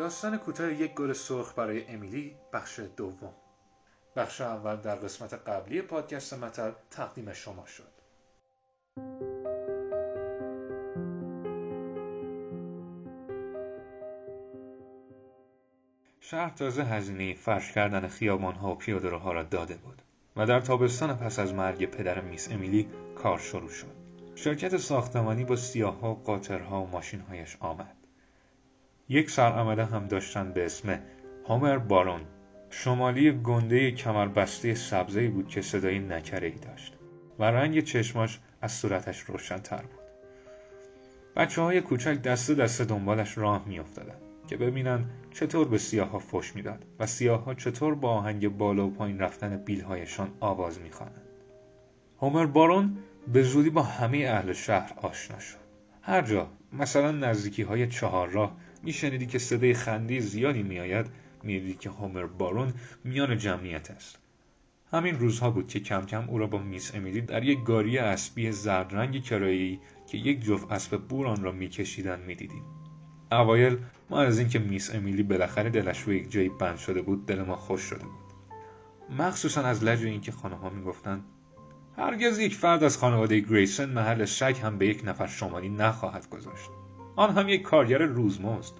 داستان کوتاه یک گل سرخ برای امیلی بخش دوم. بخش اول در قسمت قبلی پادکست مطل تقدیم شما شد. شهر تازه هزینه فرش کردن خیابان ها و پیاده ها را داده بود و در تابستان پس از مرگ پدر میس امیلی کار شروع شد. شرکت ساختمانی با سیاه ها قاطرها و ماشین هایش آمد. یک سرعمله هم داشتن به اسم هامر بارون شمالی گنده کمربسته سبزی بود که صدای نکره ای داشت و رنگ چشماش از صورتش روشنتر بود بچه های کوچک دسته دسته دنبالش راه می که ببینن چطور به سیاه ها فش می‌داد و سیاه ها چطور با آهنگ بالا و پایین رفتن بیلهایشان آواز می‌خوانند. هومر بارون به زودی با همه اهل شهر آشنا شد. هر جا مثلا نزدیکی های چهار راه میشنیدی که صدای خندی زیادی میآید می‌دیدی که هومر بارون میان جمعیت است. همین روزها بود که کم کم او را با میس امیلی در یک گاری اسبی زرد رنگ کرایی که یک جفت اسب بور آن را میکشیدند می‌دیدیم. اوایل ما از اینکه میس امیلی بالاخره دلش رو یک جایی بند شده بود دل ما خوش شده بود مخصوصا از لج اینکه خانمها می‌گفتند هرگز یک فرد از خانواده گریسن محل شک هم به یک نفر شمالی نخواهد گذاشت آن هم یک کارگر روزمزد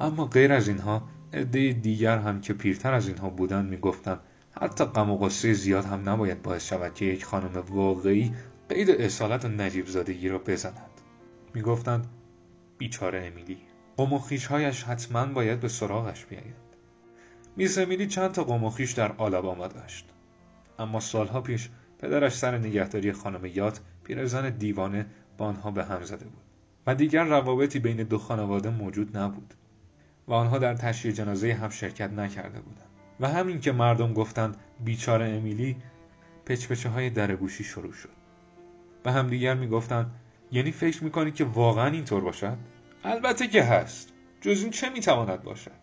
اما غیر از اینها عده دیگر هم که پیرتر از اینها بودند می‌گفتند حتی غم و غصه زیاد هم نباید باعث شود که یک خانم واقعی قید اصالت و نجیب زادگی را بزند. می‌گفتند بیچاره امیلی قوم هایش حتما باید به سراغش بیاید میس امیلی چند تا قوم در آلاباما داشت اما سالها پیش پدرش سر نگهداری خانم یات پیرزن دیوانه با آنها به هم زده بود. و دیگر روابطی بین دو خانواده موجود نبود و آنها در تشییع جنازه هم شرکت نکرده بودند. و همین که مردم گفتند بیچاره امیلی پچپچه های درگوشی شروع شد. و همدیگر می‌گفتند یعنی فکر می‌کنی که واقعا اینطور باشد؟ البته که هست. جز این چه می‌تواند باشد؟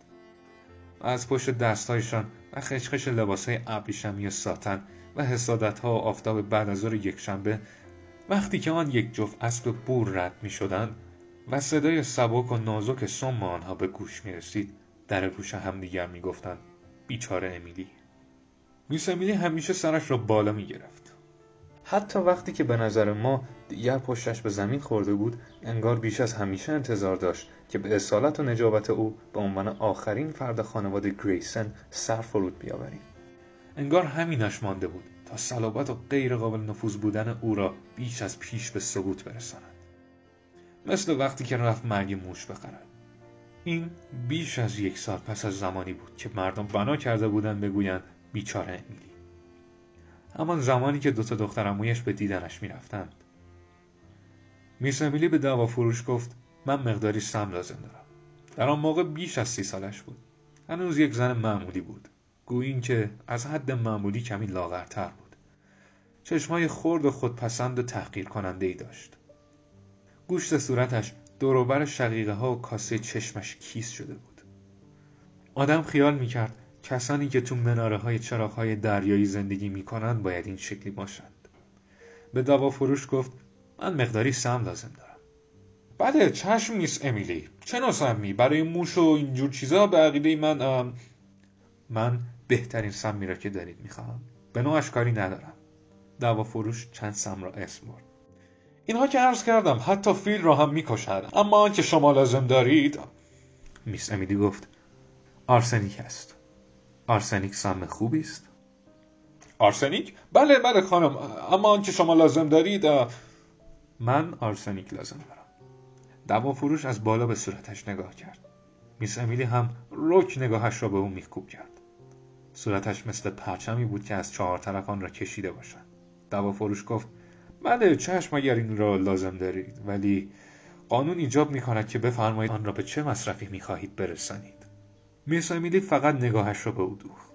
از پشت دستهایشان و خشخش لباسهای ابریشمی ساتن و حسادتها و آفتاب بعد از ظهر یکشنبه وقتی که آن یک جفت اسب بور رد می شدند و صدای سبک و نازک سم آنها به گوش می رسید در گوش همدیگر می گفتند بیچاره امیلی. میس امیلی همیشه سرش را بالا می گرفت حتی وقتی که به نظر ما دیگر پشتش به زمین خورده بود انگار بیش از همیشه انتظار داشت که به اصالت و نجابت او به عنوان آخرین فرد خانواده گریسن سر فرود بیاوریم. انگار همینش مانده بود. تا صلابت و غیر قابل نفوذ بودن او را بیش از پیش به سقوط برساند. مثل وقتی که رفت مرگ موش بخرد. این بیش از یک سال پس از زمانی بود که مردم بنا کرده بودند بگویند بیچاره امیلی. همان زمانی که دوتا دخترمویش به دیدنش می‌رفتند. میس امیلی به دوا فروش گفت من مقداری سم لازم دارم. در آن موقع بیش از سی سالش بود. هنوز یک زن معمولی بود. گویین که از حد معمولی کمی لاغرتر بود. چشمای خرد و خودپسند و تحقیر کننده ای داشت. گوشت صورتش دوروبر شقیقه ها و کاسه چشمش کیس شده بود. آدم خیال می‌کرد کسانی که تو مناره های چراغ های دریایی زندگی می‌کنند باید این شکلی باشند. به دوا فروش گفت من مقداری سم لازم دارم. بله چشم نیست امیلی. چه نوع سمی برای موش و اینجور چیزا؟ به عقیده من من بهترین سمی را که دارید می‌خواهم به نوعش کاری ندارم. دوا فروش چند سم را اسم برد. اینها که عرض کردم حتی فیل را هم می‌کشد. اما آنکه شما لازم دارید میس امیلی گفت آرسنیک است. آرسنیک سم خوبی است. آرسنیک؟ بله بله خانم. اما آنکه شما لازم دارید من آرسنیک لازم دارم. دوا فروش از بالا به صورتش نگاه کرد. میس امیلی هم رک نگاهش را به او میخکوب کرد. صورتش مثل پرچمی بود که از چهار طرف آن را کشیده باشد. دوا فروش گفت بله چشم اگر این را لازم دارید ولی قانون ایجاب می کند که بفرمایید آن را به چه مصرفی می خواهید برسانید. میس امیلی فقط نگاهش را به او دوخت.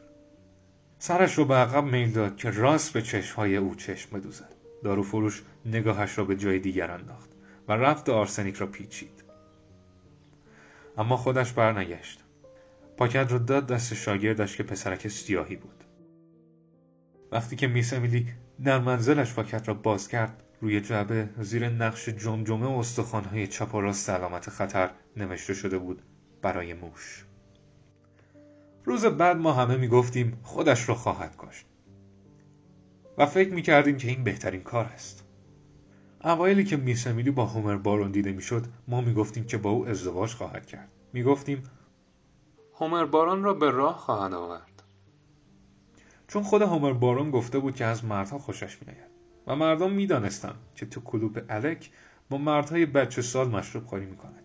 سرش را به عقب میل داد که راست به چشمهای او چشم بدوزد. دارو فروش نگاهش را به جای دیگر انداخت و رفت آرسنیک را پیچید. اما خودش برنگشت. پاکت را داد دست شاگردش که پسرک سیاهی بود. وقتی که میس امیلی در منزلش پاکت را باز کرد روی جعبه زیر نقش جمجمه و استخوانهای چپ و راست علامت خطر نوشته شده بود برای موش. روز بعد ما همه می‌گفتیم خودش را خواهد کشت و فکر می‌کردیم که این بهترین کار است. اوایلی که میس امیلی با هومر بارون دیده می‌شد ما می‌گفتیم که با او ازدواج خواهد کرد. می‌گفتیم هومر بارون را به راه خواهد آورد. چون خود هومر بارون گفته بود که از مردها خوشش میآید و مردم می‌دانستند که تو کلوپ الک با مردهای بچه سال مشروب خاری می‌کند.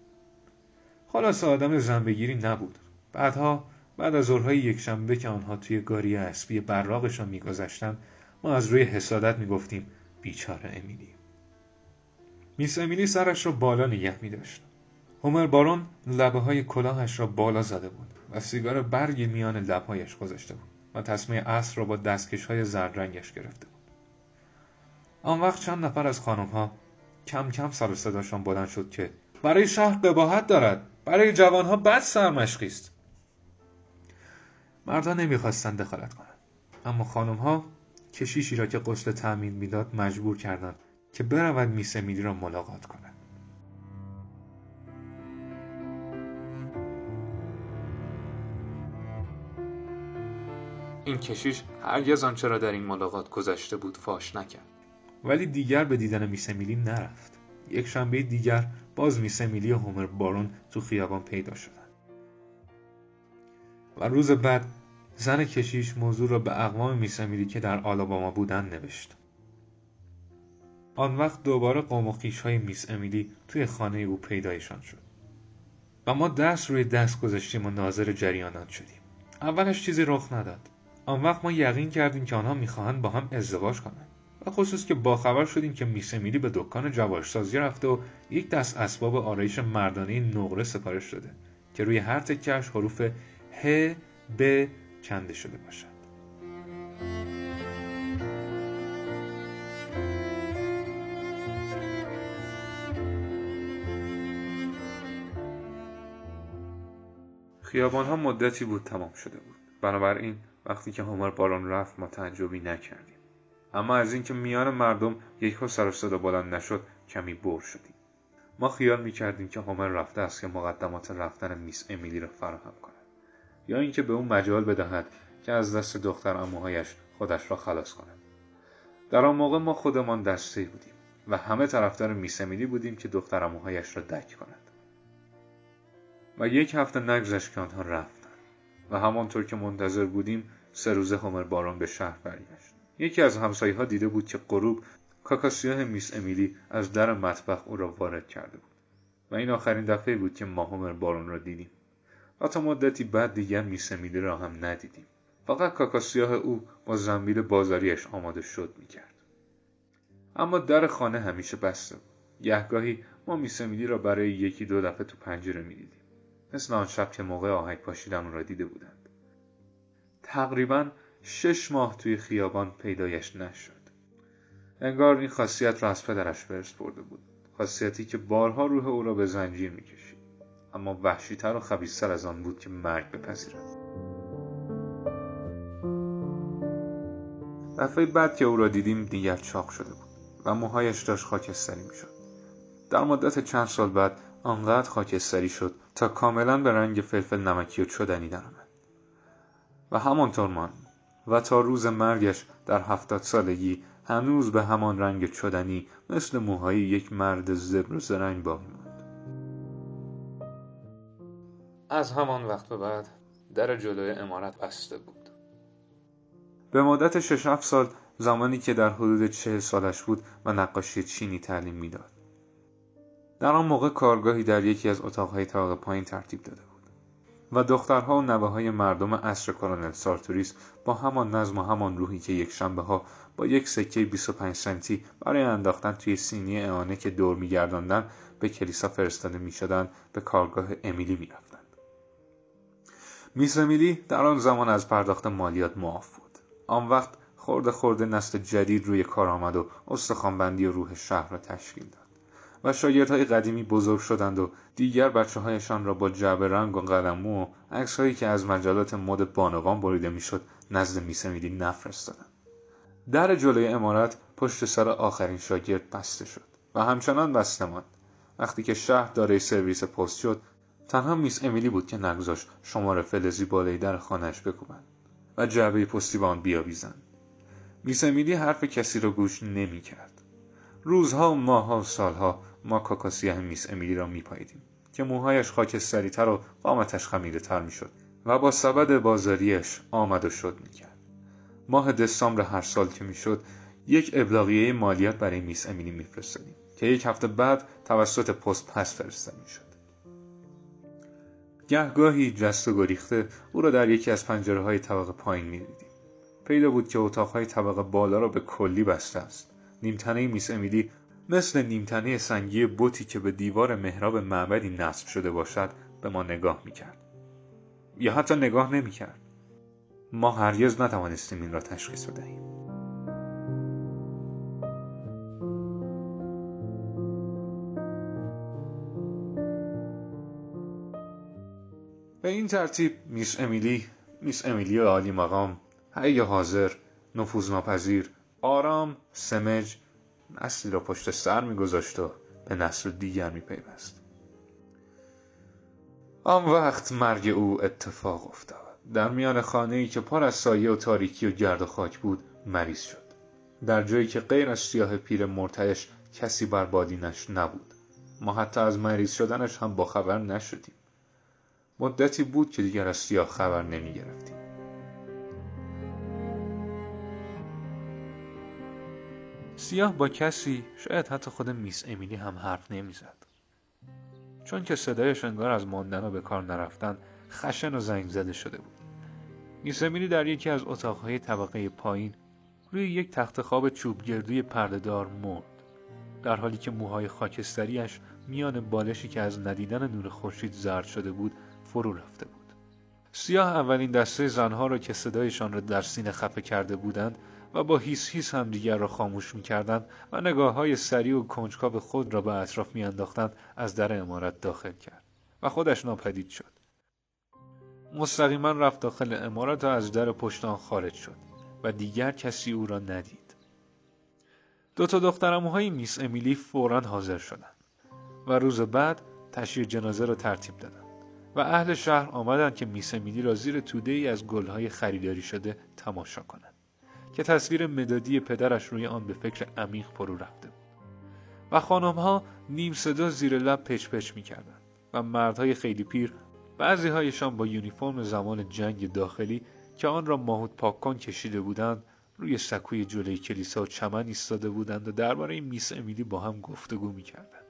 خلاص آدم زنبگیری نبود. بعدها بعد از ظهرهای یکشنبه که آنها توی گاری اسبی براقشان میگذشتند ما از روی حسادت می‌گفتیم بیچاره امیلی. میس امیلی سرش را بالا نگه می داشت. هومر بارون لبه های کلاهش را بالا زده بود. و سیگار برگی میان لبهایش گذاشته بود و تصمه اصر را با دستکش های زرد رنگش گرفته بود. آن وقت چند نفر از خانم ها کم کم سر صداشان بلند شد که برای شهر قباحت دارد برای جوانها بد سرمشقی است مردها نمی‌خواستند دخالت کنند اما خانم ها کشیشی را که قسل تأمین می‌داد مجبور کردند که برود میس امیلی را ملاقات کند این کشیش هرگز آنچه را در این ملاقات گذشته بود فاش نکرد. ولی دیگر به دیدن میس امیلی نرفت. یک شنبه دیگر باز میس امیلی و هومر بارون تو خیابان پیدا شدند. و روز بعد زن کشیش موضوع را به اقوام میس امیلی که در آلاباما بودند نوشت. آن وقت دوباره قوم و های میس امیلی توی خانه او پیدایشان شد. و ما دست روی دست گذاشتیم و ناظر جریانات شدیم. اولش چیزی رخ نداد. آن وقت ما یقین کردیم که آنها می‌خواهند با هم ازدواج کنند. و خصوص که باخبر شدیم که میس امیلی به دکان جواشسازی رفته و یک دست اسباب آرایش مردانه نقره سفارش داده که روی هر تکش حروف ه ب کنده شده باشد. خیابان ها مدتی بود تمام شده بود. بنابراین وقتی که هومر باران رفت ما تعجبی نکردیم. اما از اینکه میان مردم یک سر و صدا بلند نشد کمی بر شدیم. ما خیال می‌کردیم که هومر رفته است که مقدمات رفتن میس امیلی را فراهم کند. یا اینکه به او مجال بدهد که از دست دختر اموهایش خودش را خلاص کند. در آن موقع ما خودمان دسته بودیم و همه طرفدار میس امیلی بودیم که دختر اموهایش را دک کند. و یک هفته نگذشت که آنها رفتند. و همانطور که منتظر بودیم سه روزه هومر باران به شهر برگشت. یکی از همسایه ها دیده بود که غروب کاکاسیاه میس امیلی از در مطبخ او را وارد کرده بود. و این آخرین دفعه بود که ما هومر بارون را دیدیم. و تا مدتی بعد دیگر میس امیلی را هم ندیدیم. فقط کاکاسیاه او با زنبیل بازاریش آماده شد می‌کرد. اما در خانه همیشه بسته بود. گهگاهی ما میس امیلی را برای یکی دو دفعه تو پنجره می‌دیدیم. مثل آن شب که موقع آهک پاشیدن را دیده بودند. تقریبا شش ماه توی خیابان پیدایش نشد. انگار این خاصیت را از پدرش برس برده بود. خاصیتی که بارها روح او را به زنجیر می‌کشید. اما وحشیتر و خبیستر از آن بود که مرگ بپذیرد. دفعه بعد که او را دیدیم دیگر چاق شده بود و موهایش داشت خاکستری می‌شد. در مدت چند سال بعد آنقدر خاکستری شد تا کاملا به رنگ فلفل نمکی و چدنی درآمد و همانطور ماند. و تا روز مرگش در هفتاد سالگی هنوز به همان رنگ چدنی مثل موهای یک مرد زبر و زرنگ باقی ماند. از همان وقت به بعد در جلوی امارت بسته بود. به مدت شش هفت سال زمانی که در حدود چه سالش بود و نقاشی چینی تعلیم می‌داد. در آن موقع کارگاهی در یکی از اتاقهای طبقه پایین ترتیب داده بود و دخترها و نوه های مردم عصر کلونل سارتوریس با همان نظم و همان روحی که یک شنبه ها با یک سکه 25 سنتی برای انداختن توی سینی اعانه که دور میگرداندن به کلیسا فرستاده می‌شدند به کارگاه امیلی می‌رفتند. میس امیلی در آن زمان از پرداخت مالیات معاف بود. آن وقت خورده خورده نسل جدید روی کار آمد و استخوانبندی و روح شهر را تشکیل داد. و شاگردهای قدیمی بزرگ شدند و دیگر بچه هایشان را با جعبه رنگ و قلمو و عکسهایی که از مجلات مد بانوان بریده می‌شد نزد میسمیلی نفرستادند. در جلوی امارت پشت سر آخرین شاگرد بسته شد و همچنان بسته ماند. وقتی که شهر دارای سرویس پست شد تنها میس امیلی بود که نگذاشت شماره فلزی بالای در خانهش بکوبند و جعبه پستی به آن بیاویزند. میس امیلی حرف کسی را گوش نمی‌کرد. روزها و ماهها و سالها ما کاکاسیه میس امیلی را میپاییدیم که موهایش خاکستریتر و قامتش خمیده تر می‌شد و با سبد بازاریش آمد و شد می‌کرد. ماه دسامبر هر سال که می‌شد یک ابلاغیه مالیات برای میس امیلی میفرستادیم که یک هفته بعد توسط پست پس فرستاده می‌شد. گهگاهی جست و گریخته او را در یکی از پنجره های طبقه پایین می‌دیدیم. پیدا بود که اتاقهای طبقه بالا را به کلی بسته است. نیمتنه میس امیلی مثل نیمتنه سنگی بوتی که به دیوار محراب معبدی نصب شده باشد به ما نگاه می‌کرد. یا حتی نگاه نمی‌کرد. ما هرگز نتوانستیم این را تشخیص بدهیم. به این ترتیب میس امیلی میس امیلی عالی مقام حی حاضر نفوذناپذیر آرام سمج نسلی را پشت سر میگذاشت و به نسل دیگر میپیوست. آن وقت مرگ او اتفاق افتاد. در میان خانه ای که پر از سایه و تاریکی و گرد و خاک بود مریض شد. در جایی که غیر از سیاه پیر مرتعش کسی بر بادینش نبود. ما حتی از مریض شدنش هم با خبر نشدیم. مدتی بود که دیگر از سیاه خبر نمی گرفتیم سیاه با کسی شاید حتی خود میس امیلی هم حرف نمی‌زد. چون که صدایش انگار از ماندن و به کار نرفتن خشن و زنگ زده شده بود. میس امیلی در یکی از اتاقهای طبقه پایین روی یک تخت خواب چوب گردوی پردهدار مرد در حالی که موهای خاکستریش میان بالشی که از ندیدن نور خورشید زرد شده بود فرو رفته بود. سیاه اولین دسته زنها را که صدایشان را در سینه خفه کرده بودند و با هیس هیس همدیگر را خاموش می‌کردند و نگاه های سریع و کنجکاو خود را به اطراف میانداختند از در امارت داخل کرد و خودش ناپدید شد. مستقیما رفت داخل امارت و از در پشت آن خارج شد و دیگر کسی او را ندید. دو تا دخترموهای میس امیلی فورا حاضر شدند و روز بعد تشییع جنازه را ترتیب دادند و اهل شهر آمدند که میس امیلی را زیر توده ای از گلهای خریداری شده تماشا کنند. که تصویر مدادی پدرش روی آن به فکر عمیق فرو رفته بود. و خانمها نیم صدا زیر لب پچ پچ می‌کردند و مردهای خیلی پیر بعضی هایشان با یونیفرم زمان جنگ داخلی که آن را ماهود پاکان کشیده بودند روی سکوی جلوی کلیسا و چمن ایستاده بودند و درباره میس امیلی با هم گفتگو می‌کردند.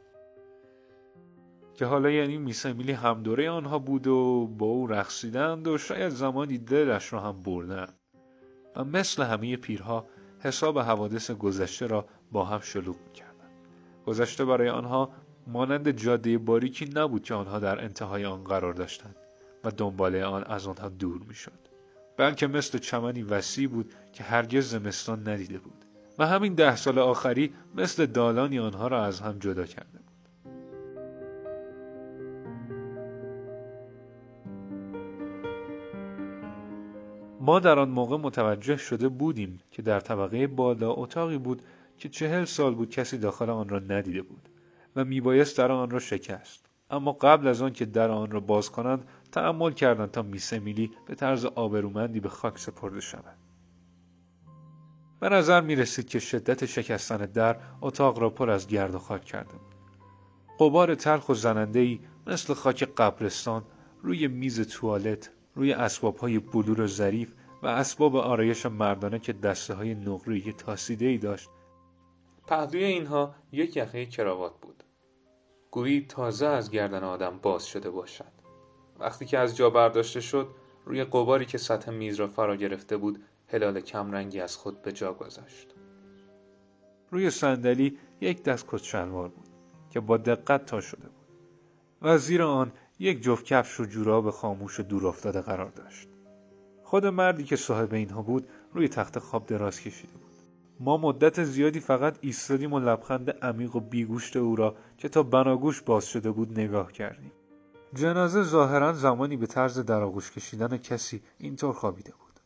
که حالا یعنی میس امیلی هم دوره آنها بود و با او رقصیدند و شاید زمانی دلش را هم بردند. و مثل همه پیرها حساب حوادث گذشته را با هم شلوغ می‌کردند. گذشته برای آنها مانند جاده باریکی نبود که آنها در انتهای آن قرار داشتند و دنباله آن از آنها دور می‌شد. بلکه مثل چمنی وسیع بود که هرگز زمستان ندیده بود. و همین ده سال آخری مثل دالانی آنها را از هم جدا کرده ما در آن موقع متوجه شده بودیم که در طبقه بالا اتاقی بود که چهل سال بود کسی داخل آن را ندیده بود و میبایست در آن را شکست. اما قبل از آن که در آن را باز کنند تأمل کردند تا میس امیلی به طرز آبرومندی به خاک سپرده شود. به نظر می رسید که شدت شکستن در اتاق را پر از گرد و خاک کرده بود. قبار تلخ و زنندهای مثل خاک قبرستان روی میز توالت روی اسباب های بلور و ظریف و اسباب آرایش مردانه که دسته های نقره تاسیده ای داشت. پهلوی اینها یک یخه کراوات بود. گویی تازه از گردن آدم باز شده باشد. وقتی که از جا برداشته شد روی قباری که سطح میز را فرا گرفته بود هلال کمرنگی از خود به جا گذاشت. روی صندلی یک دست کت شلوار بود که با دقت تا شده بود و زیر آن یک جفت کفش و جوراب خاموش و دور افتاده قرار داشت. خود مردی که صاحب اینها بود روی تخت خواب دراز کشیده بود. ما مدت زیادی فقط ایستادیم و لبخند عمیق و بیگوشت او را که تا بناگوش باز شده بود نگاه کردیم. جنازه ظاهرا زمانی به طرز در آغوش کشیدن کسی اینطور خوابیده بود.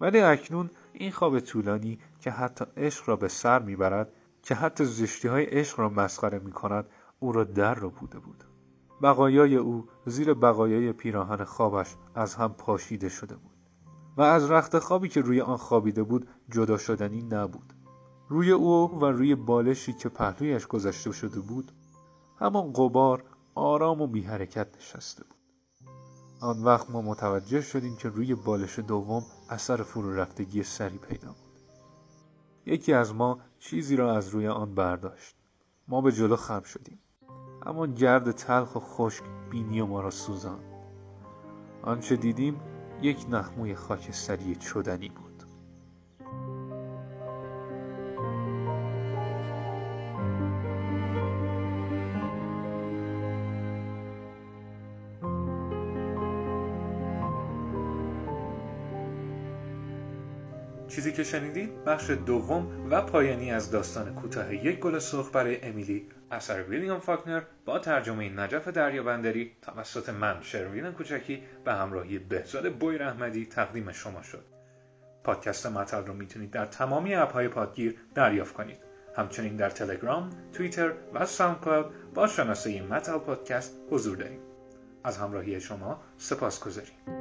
ولی اکنون این خواب طولانی که حتی عشق را به سر می‌برد که حتی زشتی های عشق را مسخره می کند او را در رو بوده بود. بقایای او زیر بقایای پیراهن خوابش از هم پاشیده شده بود. و از رخت خوابی که روی آن خوابیده بود جدا شدنی نبود. روی او و روی بالشی که پهلویش گذشته شده بود همان قبار آرام و بی حرکت نشسته بود. آن وقت ما متوجه شدیم که روی بالش دوم اثر فرو رفتگی سری پیدا بود. یکی از ما چیزی را از روی آن برداشت. ما به جلو خم شدیم. اما گرد تلخ و خشک بینی ما را سوزاند. آنچه دیدیم یک نخموی خاکستری چدنی بود. چیزی که شنیدید بخش دوم و پایانی از داستان کوتاه یک گل سرخ برای امیلی. اثر ویلیام فاکنر با ترجمه نجف دریابندری توسط من شروین کوچکی به همراهی بهزاد بویر احمدی تقدیم شما شد. پادکست مطل رو می‌تونید در تمامی اپهای پادگیر دریافت کنید. همچنین در تلگرام، توییتر و ساوندکلاود با شناسه متل پادکست حضور داریم. از همراهی شما سپاس گذاریم.